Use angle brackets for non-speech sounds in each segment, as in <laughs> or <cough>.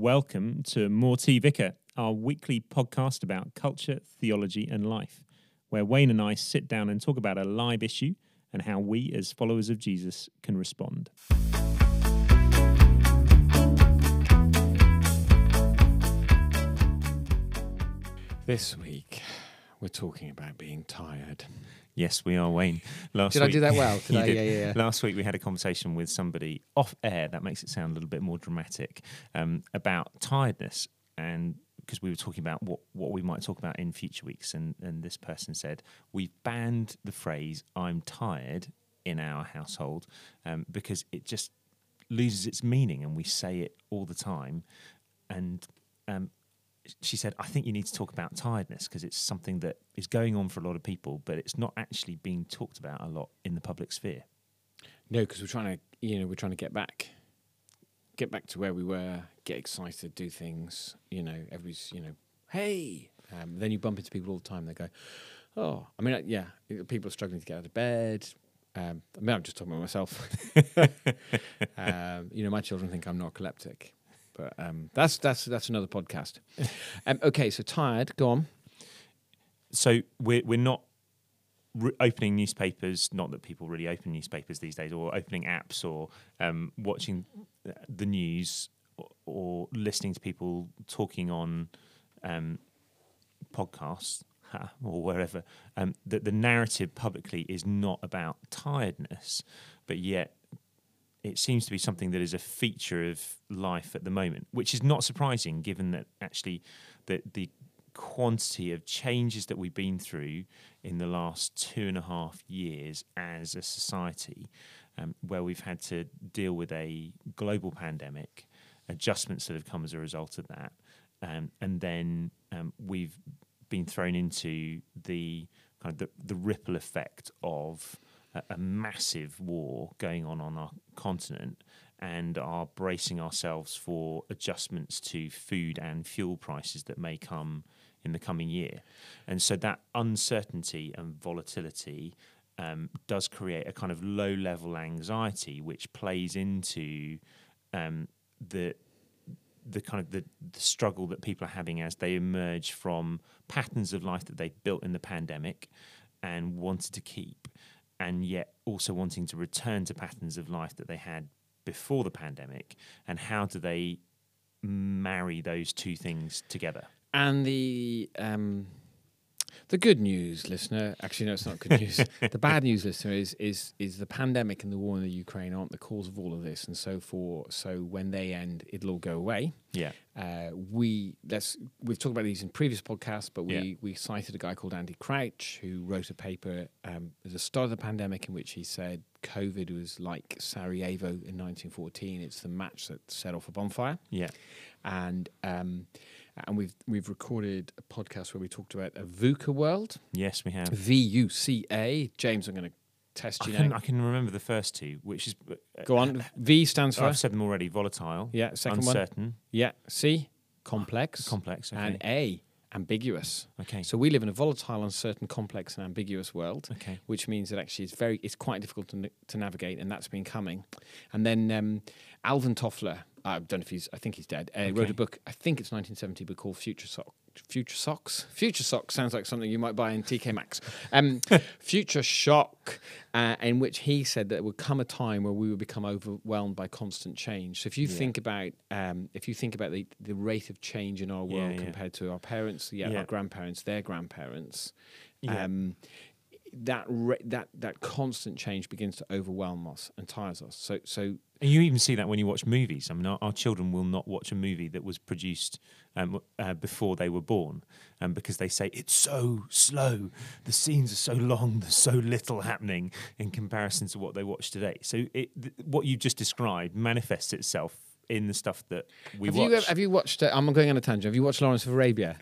Welcome to More Tea Vicar, our weekly podcast about culture, theology, and life, where Wayne and I sit down and talk about a live issue and how we, as followers of Jesus, can respond. This week, we're talking about being tired. Yes, we are, Wayne. Last Did I week, do that <laughs> well? Did I? did. Yeah, yeah, yeah. Last week we had a conversation with somebody off air. That makes it sound a little bit more dramatic um, about tiredness, and because we were talking about what, what we might talk about in future weeks, and and this person said we've banned the phrase "I'm tired" in our household um, because it just loses its meaning, and we say it all the time, and um, she said, I think you need to talk about tiredness because it's something that is going on for a lot of people, but it's not actually being talked about a lot in the public sphere. No, because we're trying to, you know, we're trying to get back, get back to where we were, get excited, do things. You know, everybody's, you know, hey. Um, then you bump into people all the time. They go, oh, I mean, uh, yeah, people are struggling to get out of bed. Um, I mean, I'm just talking about myself. <laughs> um, you know, my children think I'm narcoleptic, but um, that's that's that's another podcast. Um, okay, so tired. Go on. So we're we're not re- opening newspapers. Not that people really open newspapers these days, or opening apps, or um, watching the news, or, or listening to people talking on um, podcasts or wherever. Um, that the narrative publicly is not about tiredness, but yet it seems to be something that is a feature of life at the moment, which is not surprising given that actually the the quantity of changes that we've been through in the last two and a half years as a society, um, where we've had to deal with a global pandemic, adjustments that have come as a result of that, um, and then um, we've been thrown into the kind of the, the ripple effect of a, a massive war going on on our continent and are bracing ourselves for adjustments to food and fuel prices that may come in the coming year. And so that uncertainty and volatility um, does create a kind of low level anxiety, which plays into um, the the kind of the, the struggle that people are having as they emerge from patterns of life that they built in the pandemic and wanted to keep, and yet also wanting to return to patterns of life that they had before the pandemic, and how do they marry those two things together? And the um, the good news, listener. Actually, no, it's not good news. <laughs> the bad news, listener, is is is the pandemic and the war in the Ukraine aren't the cause of all of this, and so for so when they end, it'll all go away. Yeah, Uh, we let's we've talked about these in previous podcasts, but we Yeah. we cited a guy called Andy Crouch who wrote a paper um, at the start of the pandemic in which he said COVID was like Sarajevo in 1914. It's the match that set off a bonfire yeah, and um, and we've we've recorded a podcast where we talked about a VUCA world, yes, we have. V U C A. James, I'm going to test I you can, now. I can remember the first two, which is uh, Go on. V stands for I've said them already. Volatile, yeah. Second one. uncertain, Yeah. C complex. complex. Okay. And A ambiguous. okay. So we live in a volatile, uncertain, complex, and ambiguous world. okay. which means that actually it's very it's quite difficult to, to navigate, and that's been coming. And then um, Alvin Toffler, I don't know if he's, I think he's dead. Uh, Wrote a book, I think it's 1970, but called Future Sock. Future Socks. Future Socks sounds like something you might buy in TK Maxx. Um, <laughs> Future Shock, uh, in which he said that there would come a time where we would become overwhelmed by constant change. So if you Yeah. think about, um, if you think about the, the rate of change in our world yeah. compared to our parents, yeah, Yeah. our grandparents, their grandparents, Yeah. um, that re- that that constant change begins to overwhelm us and tires us. So so you even see that when you watch movies. I mean, our, our children will not watch a movie that was produced um, uh, before they were born, um, because they say it's so slow. The scenes are so long. There's so little happening in comparison to what they watch today. So, it, th- what you just described manifests itself in the stuff that we have watch. you have you watched? Uh, I'm going on a tangent. Have you watched Lawrence of Arabia?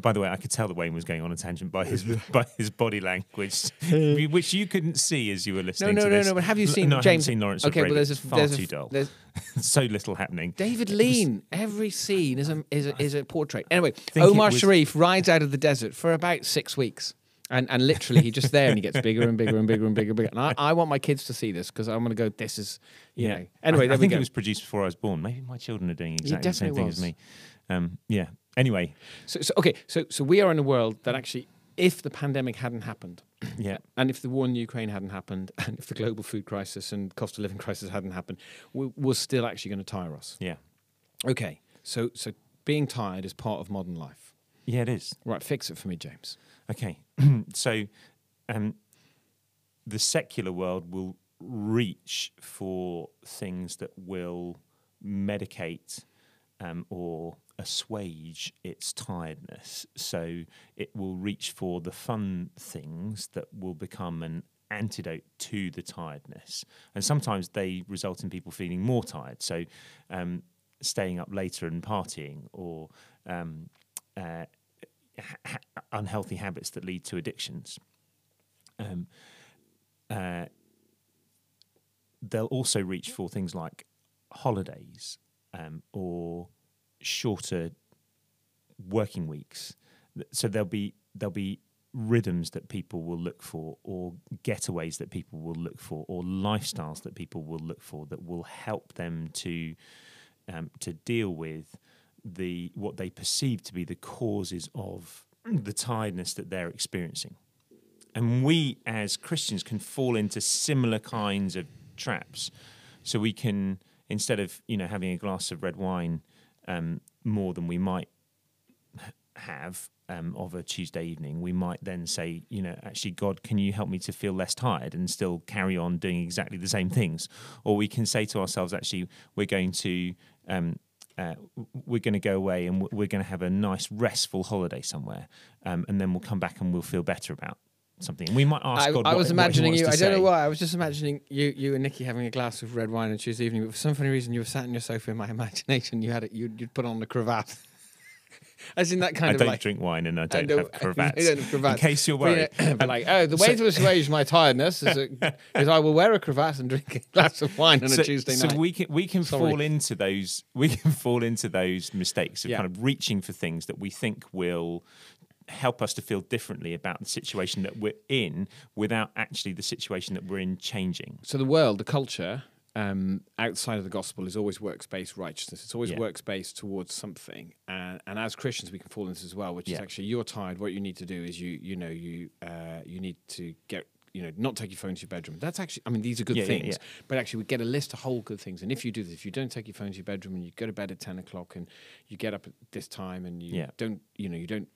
By the way, I could tell that Wayne was going on a tangent by his <laughs> by his body language, <laughs> <laughs> which you couldn't see as you were listening no, to no, this. no. But have you L- seen no, I haven't seen Lawrence okay, well, there's a far there's too a, dull. There's so little happening. David Lean. Every scene is a is a, is a portrait. Anyway, Omar was- Sharif rides out of the desert for about six weeks. And and literally, he just there, and he gets bigger and bigger and bigger and bigger and bigger. And I, I want my kids to see this because I'm going to go. This is, you know. Anyway, I, there I we think go. it was produced before I was born. Maybe my children are doing exactly the same definitely thing as me. Um, yeah. Anyway, So, so okay, so so we are in a world that actually, if the pandemic hadn't happened, <clears throat> yeah, and if the war in Ukraine hadn't happened, <laughs> and if the global food crisis and cost of living crisis hadn't happened, we, was still actually going to tire us. yeah, Okay, so so being tired is part of modern life. yeah. It is. Right, fix it for me, James. Okay. <clears throat> so, um, the secular world will reach for things that will medicate um, or assuage its tiredness. So, it will reach for the fun things that will become an antidote to the tiredness. And sometimes they result in people feeling more tired. So, um, staying up later and partying or um, uh, ha- unhealthy habits that lead to addictions. Um, uh, they'll also reach for things like holidays um, or shorter working weeks. So there'll be there'll be rhythms that people will look for, or getaways that people will look for, or lifestyles that people will look for that will help them to um, to deal with the what they perceive to be the causes of the tiredness that they're experiencing. And we as Christians can fall into similar kinds of traps. So we can instead of you know having a glass of red wine um, more than we might have um, of a Tuesday evening, we might then say, you know, actually, God, can you help me to feel less tired and still carry on doing exactly the same things? Or we can say to ourselves, actually, we're going to um, uh, we're going to go away and we're going to have a nice restful holiday somewhere, um, and then we'll come back and we'll feel better about something. We might ask I, God. I what- was what imagining wants you. I don't know why. I was just imagining you, you and Nikki having a glass of red wine on Tuesday evening. But for some funny reason, you were sat on your sofa in my <laughs> imagination. You had it. You'd, you'd put on a cravat, <laughs> as in that kind of thing. I of don't like. drink wine and I don't don't- have <laughs> cravats. you don't have cravats. In case you're But, worried. you <clears throat> know, but like, oh, the way to assuage my tiredness is, a, is I will wear a cravat and drink a glass of wine on so, a Tuesday night. so we can we can Sorry. fall into those we can fall into those mistakes of Yeah. kind of reaching for things that we think will help us to feel differently about the situation that we're in without actually the situation that we're in changing. so the world, the culture um, outside of the gospel is always works based righteousness. It's always Yeah. works based towards something, and, and as Christians we can fall into this as well. Which is actually you're tired. What you need to do is you you know you uh, you need to get. You know, not take your phone to your bedroom. That's actually, I mean, these are good Yeah, yeah, things. yeah. But actually, we get a list of whole good things. And if you do this, if you don't take your phone to your bedroom and you go to bed at ten o'clock and you get up at this time and you Yeah. don't, you know, you don't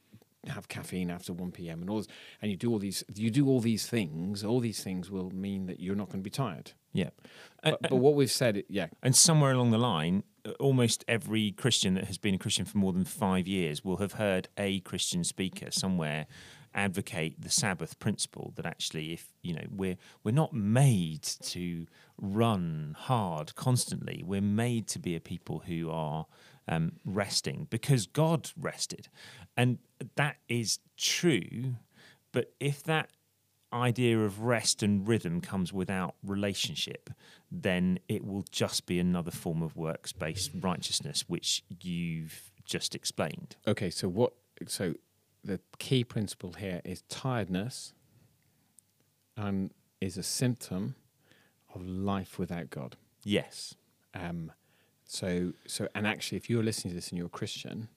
have caffeine after 1 p.m. and all this, and you do all these you do all these things all these things will mean that you're not going to be tired Yeah. And, but, but what we've said yeah and somewhere along the line, almost every Christian that has been a Christian for more than five years will have heard a Christian speaker somewhere advocate the Sabbath principle that actually, if you know, we're we're not made to run hard constantly. We're made to be a people who are um, resting because God rested, and that is true. But if that idea of rest and rhythm comes without relationship, then it will just be another form of works based righteousness, which you've just explained. okay so what so the key principle here is tiredness um, is a symptom of life without god Yes. um, so so and actually if you're listening to this and you're a christian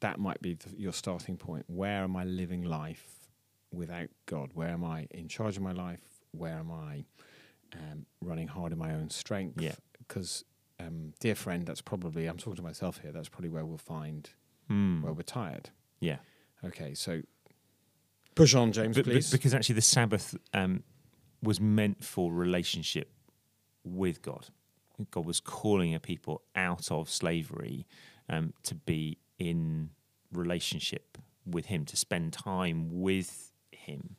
that might be the, your starting point where am i living life without god where am i in charge of my life where am i um, running hard in my own strength Yeah. because um, dear friend that's probably i'm talking to myself here that's probably where we'll find Hmm. where we're tired Yeah. okay so push on james But- but- please because actually, the Sabbath um, was meant for relationship with God. God was calling a people out of slavery um, to be in relationship with Him, to spend time with Him,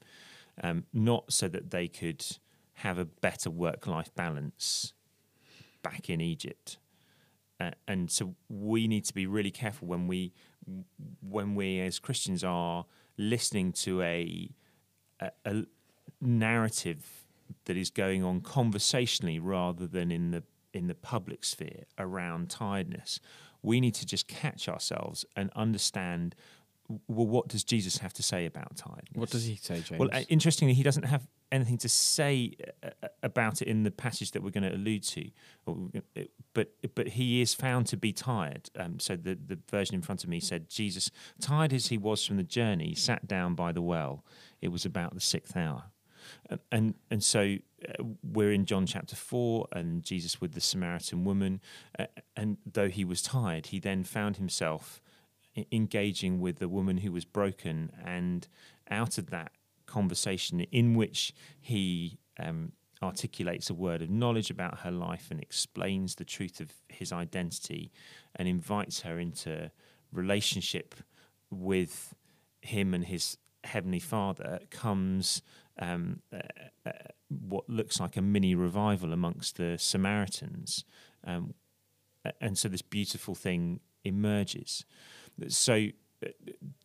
um, not so that they could have a better work-life balance back in Egypt. Uh, and so we need to be really careful when we when we as Christians are listening to a, a, a narrative that is going on conversationally rather than in the in the public sphere around tiredness. We need to just catch ourselves and understand well, what does Jesus have to say about tiredness? What does he say, James? Well, uh, interestingly, he doesn't have anything to say uh, uh, about it in the passage that we're going to allude to, or, uh, but but he is found to be tired. Um, so the the version in front of me said Jesus, tired as he was from the journey, sat down by the well. It was about the sixth hour, and and, so uh, we're in John chapter four, and Jesus with the Samaritan woman, uh, and though he was tired, he then found himself engaging with the woman who was broken, and out of that conversation in which he um, articulates a word of knowledge about her life and explains the truth of his identity and invites her into relationship with him and his heavenly father comes um, uh, uh, what looks like a mini revival amongst the Samaritans. Um, and so this beautiful thing emerges. So uh,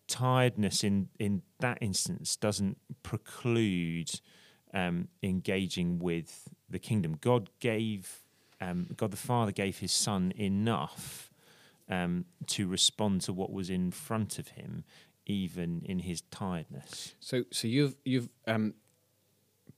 tiredness in in that instance doesn't preclude um, engaging with the kingdom. God gave um, God the Father gave His Son enough um, to respond to what was in front of him, even in his tiredness. So, so you've you've um,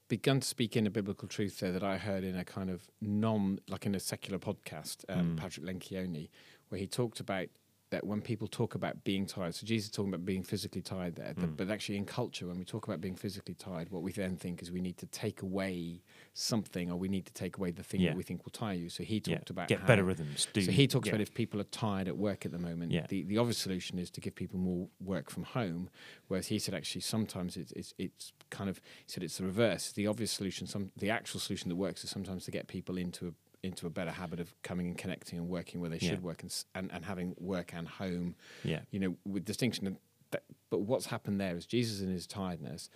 begun to speak in a biblical truth there that I heard in a kind of non, like in a secular podcast, um, Mm. Patrick Lencioni, where he talked about that when people talk about being tired, so Jesus is talking about being physically tired there, that- Mm. but actually in culture, when we talk about being physically tired, what we then think is we need to take away something or we need to take away the thing Yeah. that we think will tire you. So he Yeah, talked about get how- better rhythms. Do, so he talks yeah. about if people are tired at work at the moment, Yeah. the, the obvious solution is to give people more work from home. Whereas he said actually sometimes it's it's, it's kind of he said it's the reverse. The obvious solution, some the actual solution that works is sometimes to get people into a into a better habit of coming and connecting and working where they Yeah. should work and, and and having work and home yeah, you know, with distinction. That, but what's happened there is Jesus in his tiredness,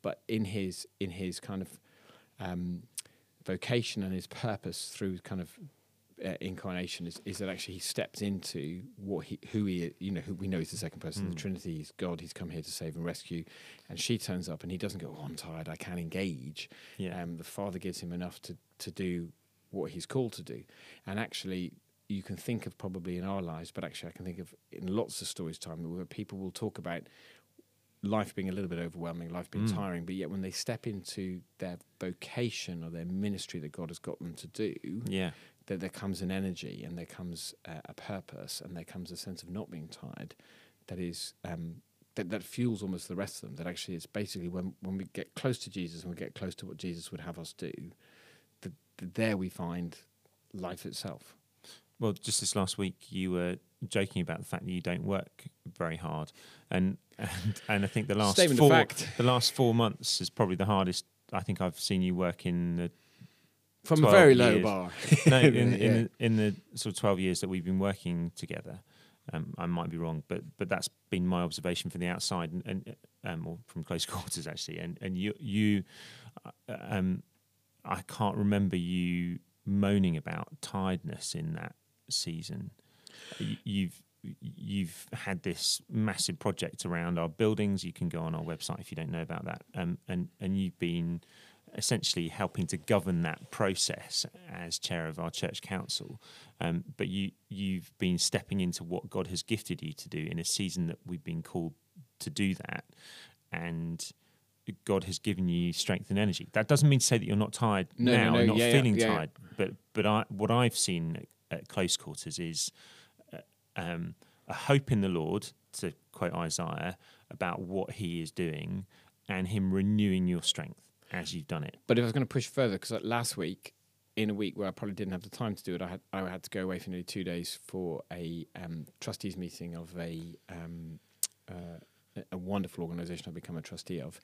but in his in his kind of um, vocation and his purpose through kind of uh, incarnation is, is that actually he steps into what he who he you know who we know is the second person of the Mm. Trinity. He's God. He's come here to save and rescue, and she turns up and he doesn't go. Oh, I'm tired. I can't engage. yeah, Um, the Father gives him enough to to do what he's called to do, and actually. You can think of probably in our lives, but actually, I can think of in lots of stories time where people will talk about life being a little bit overwhelming, life being Mm. tiring, but yet when they step into their vocation or their ministry that God has got them to do, yeah, that there comes an energy and there comes uh, a purpose and there comes a sense of not being tired that is um, that, that fuels almost the rest of them that actually it's basically when, when we get close to jesus and we get close to what jesus would have us do that, that there we find life itself Well, just this last week, you were joking about the fact that you don't work very hard, and and, and I think the last Statement four fact. the last four months is probably the hardest. I think I've seen you work in the from a very low years. bar <laughs> no in, <laughs> in, Yeah. the, in the sort of twelve years that we've been working together. Um, I might be wrong, but but that's been my observation from the outside and, and um, or from close <laughs> quarters actually. And and you you, uh, um, I can't remember you moaning about tiredness in that season. You've you've had this massive project around our buildings. You can go on our website if you don't know about that. Um, and and you've been essentially helping to govern that process as chair of our church council. Um, but you you've been stepping into what God has gifted you to do in a season that we've been called to do that, and God has given you strength and energy. That doesn't mean to say that you're not tired No, no, now, no, and not yeah, feeling yeah, yeah. tired. But but I, what I've seen at, at close quarters is um, a hope in the Lord, to quote Isaiah, about what He is doing, and Him renewing your strength as you've done it. But if I was going to push further, because like last week, in a week where I probably didn't have the time to do it, I had I had to go away for nearly two days for a um, trustees meeting of a um, wonderful organisation I've become a trustee of,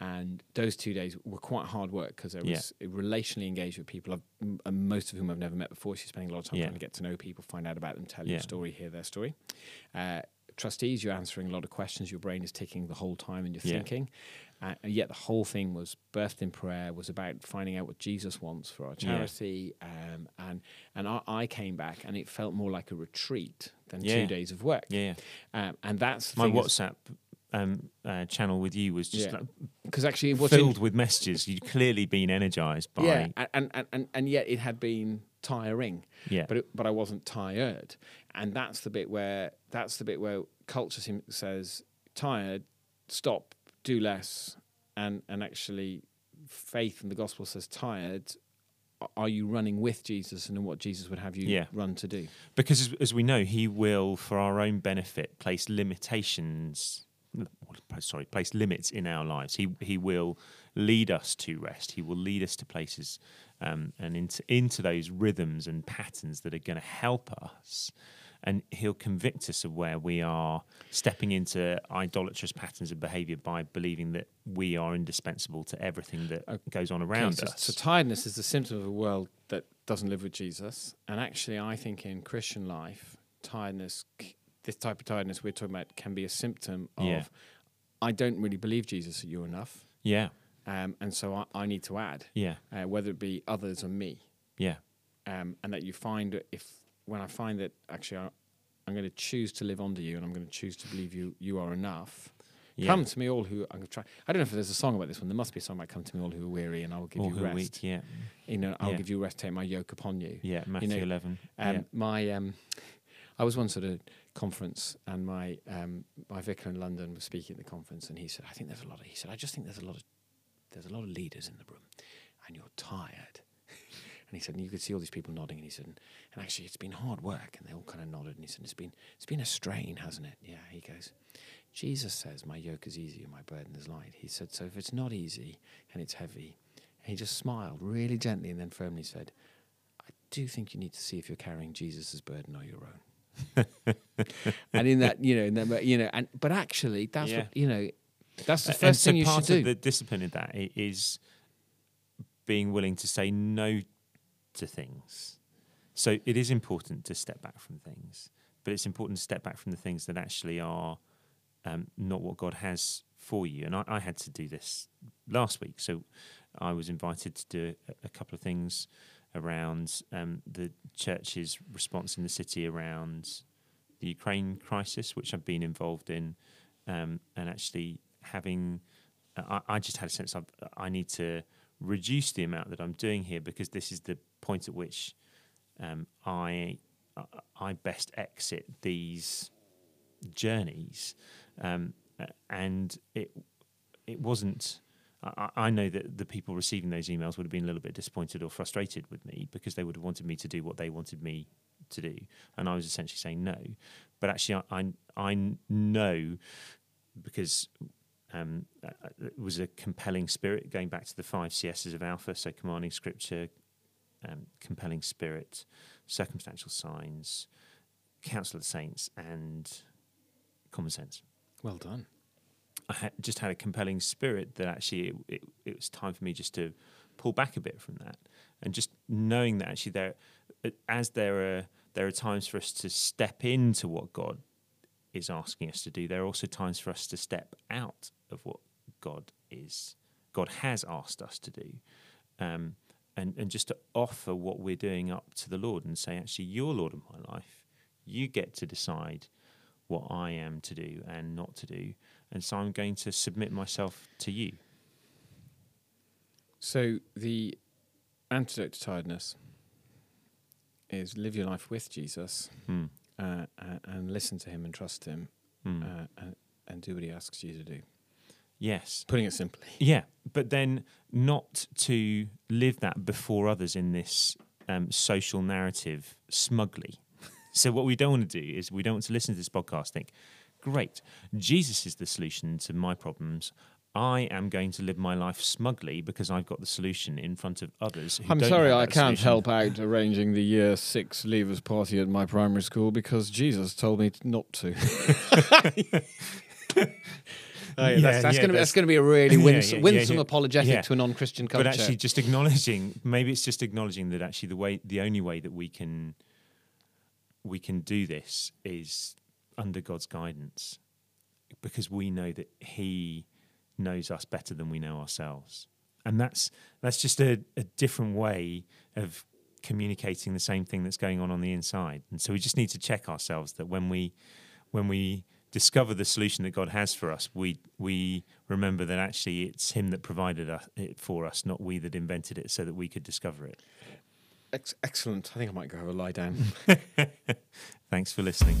and those two days were quite hard work because I Yeah. was relationally engaged with people, I've, m- most of whom I've never met before. So you're spending a lot of time Yeah. trying to get to know people, find out about them, tell Yeah. your story, hear their story. Uh, trustees, you're answering a lot of questions. Your brain is ticking the whole time, and you're Yeah. thinking. Uh, and yet the whole thing was birthed in prayer, was about finding out what Jesus wants for our Yeah. charity. Um, and and I, I came back, and it felt more like a retreat than Yeah. two days of work. Yeah, Um, and that's the my thing is- WhatsApp um, uh, channel with you was just Yeah. like because actually in- filled with messages. You'd clearly been energized by. yeah, and, and, and, and, and yet it had been tiring. Yeah. But it, but I wasn't tired, and that's the bit where that's the bit where culture says tired, stop, do less, and and actually, faith and the gospel says tired. Are you running with Jesus and what Jesus would have you Yeah. run to do? Because as, as we know, he will, for our own benefit, place limitations. Sorry, place limits in our lives. He he will lead us to rest. He will lead us to places um, and into into those rhythms and patterns that are going to help us. And he'll convict us of where we are stepping into idolatrous patterns of behaviour by believing that we are indispensable to everything that goes on around Okay, so, us. so tiredness is the symptom of a world that doesn't live with Jesus. And actually, I think in Christian life, tiredness, c- this type of tiredness we're talking about, can be a symptom of Yeah. I don't really believe Jesus that you're enough. yeah, Um, and so I, I need to add, yeah, uh, whether it be others or me. yeah, Um, and that you find if, when I find that actually I, I'm going to choose to live under you and I'm going to choose to believe you, you are enough. yeah. Come to me, all who I'm try. I don't know if there's a song about this one. There must be a song about "Come to me, all who are weary, and I will give All you rest." weak, yeah, You know, I'll Yeah. give you rest. Take my yoke upon you. yeah. Matthew know, eleven. Um, yeah. My, um, I was once at a conference, and my um, my vicar in London was speaking at the conference, and he said, "I think there's a lot of." He said, "I just think there's a lot of there's a lot of leaders in the room, and you're tired." <laughs> and he said, and you could see all these people nodding, and he said, and actually, it's been hard work, and they all kind of nodded, and he said, it's been it's been a strain, hasn't it? Yeah. He goes, Jesus says, "My yoke is easy and my burden is light." He said, so if it's not easy and it's heavy, and he just smiled really gently and then firmly said. I do think you need to see if you're carrying Jesus' burden or your own. <laughs> and in that, you know, in that, you know, and but actually, that's Yeah. what you know. That's the first and thing so you part should of do. the discipline in that is being willing to say no to things. So it is important to step back from things, but it's important to step back from the things that actually are um, not what God has for you. And I, I had to do this last week. So I was invited to do a, a couple of things around um, the church's response in the city around the Ukraine crisis, which I've been involved in, um, and actually having, I, I just had a sense of I need to reduce the amount that I'm doing here because this is the point at which um, I I best exit these journeys, um, and it it wasn't. I, know that the people receiving those emails would have been a little bit disappointed or frustrated with me because they would have wanted me to do what they wanted me to do, and I was essentially saying no. But actually, I I, I know because um, uh, it was a compelling spirit going back to the five CSs of Alpha, so commanding scripture, um, compelling spirit, circumstantial signs, counsel of the saints, and common sense. Well done. I had, just had a compelling spirit that actually it, it, it was time for me just to pull back a bit from that, and just knowing that actually there, as there are there are times for us to step into what God is asking us to do. There are also times for us to step out of what God is God has asked us to do, um, and and just to offer what we're doing up to the Lord and say, actually, you're Lord of my life. You get to decide what I am to do and not to do, and so I'm going to submit myself to you. So the antidote to tiredness is live your life with Jesus Hmm. uh, and listen to Him and trust Him Hmm. uh, and, and do what He asks you to do. yes, Putting it simply. <laughs> Yeah, but then not to live that before others in this um, social narrative smugly. <laughs> so what we don't want to do is we don't want to listen to this podcast think, great, Jesus is the solution to my problems. I am going to live my life smugly because I've got the solution in front of others. Who I'm don't sorry, have I can't solution. help out arranging the year six leavers party at my primary school because Jesus told me not to. <laughs> Oh, yeah, Yeah, that's, that's yeah, going to be that's- that's going to be a really <laughs> Yeah, winsome, yeah, winsome yeah. apologetic Yeah. to a non-Christian culture. But actually, just acknowledging maybe it's just acknowledging that actually the way the only way that we can we can do this is under God's guidance, because we know that He knows us better than we know ourselves, and that's that's just a, a different way of communicating the same thing that's going on on the inside. And so we just need to check ourselves that when we when we discover the solution that God has for us, we we remember that actually it's Him that provided us, it for us, not we that invented it, so that we could discover it. Ex- excellent. I think I might go have a lie down. <laughs> Thanks for listening.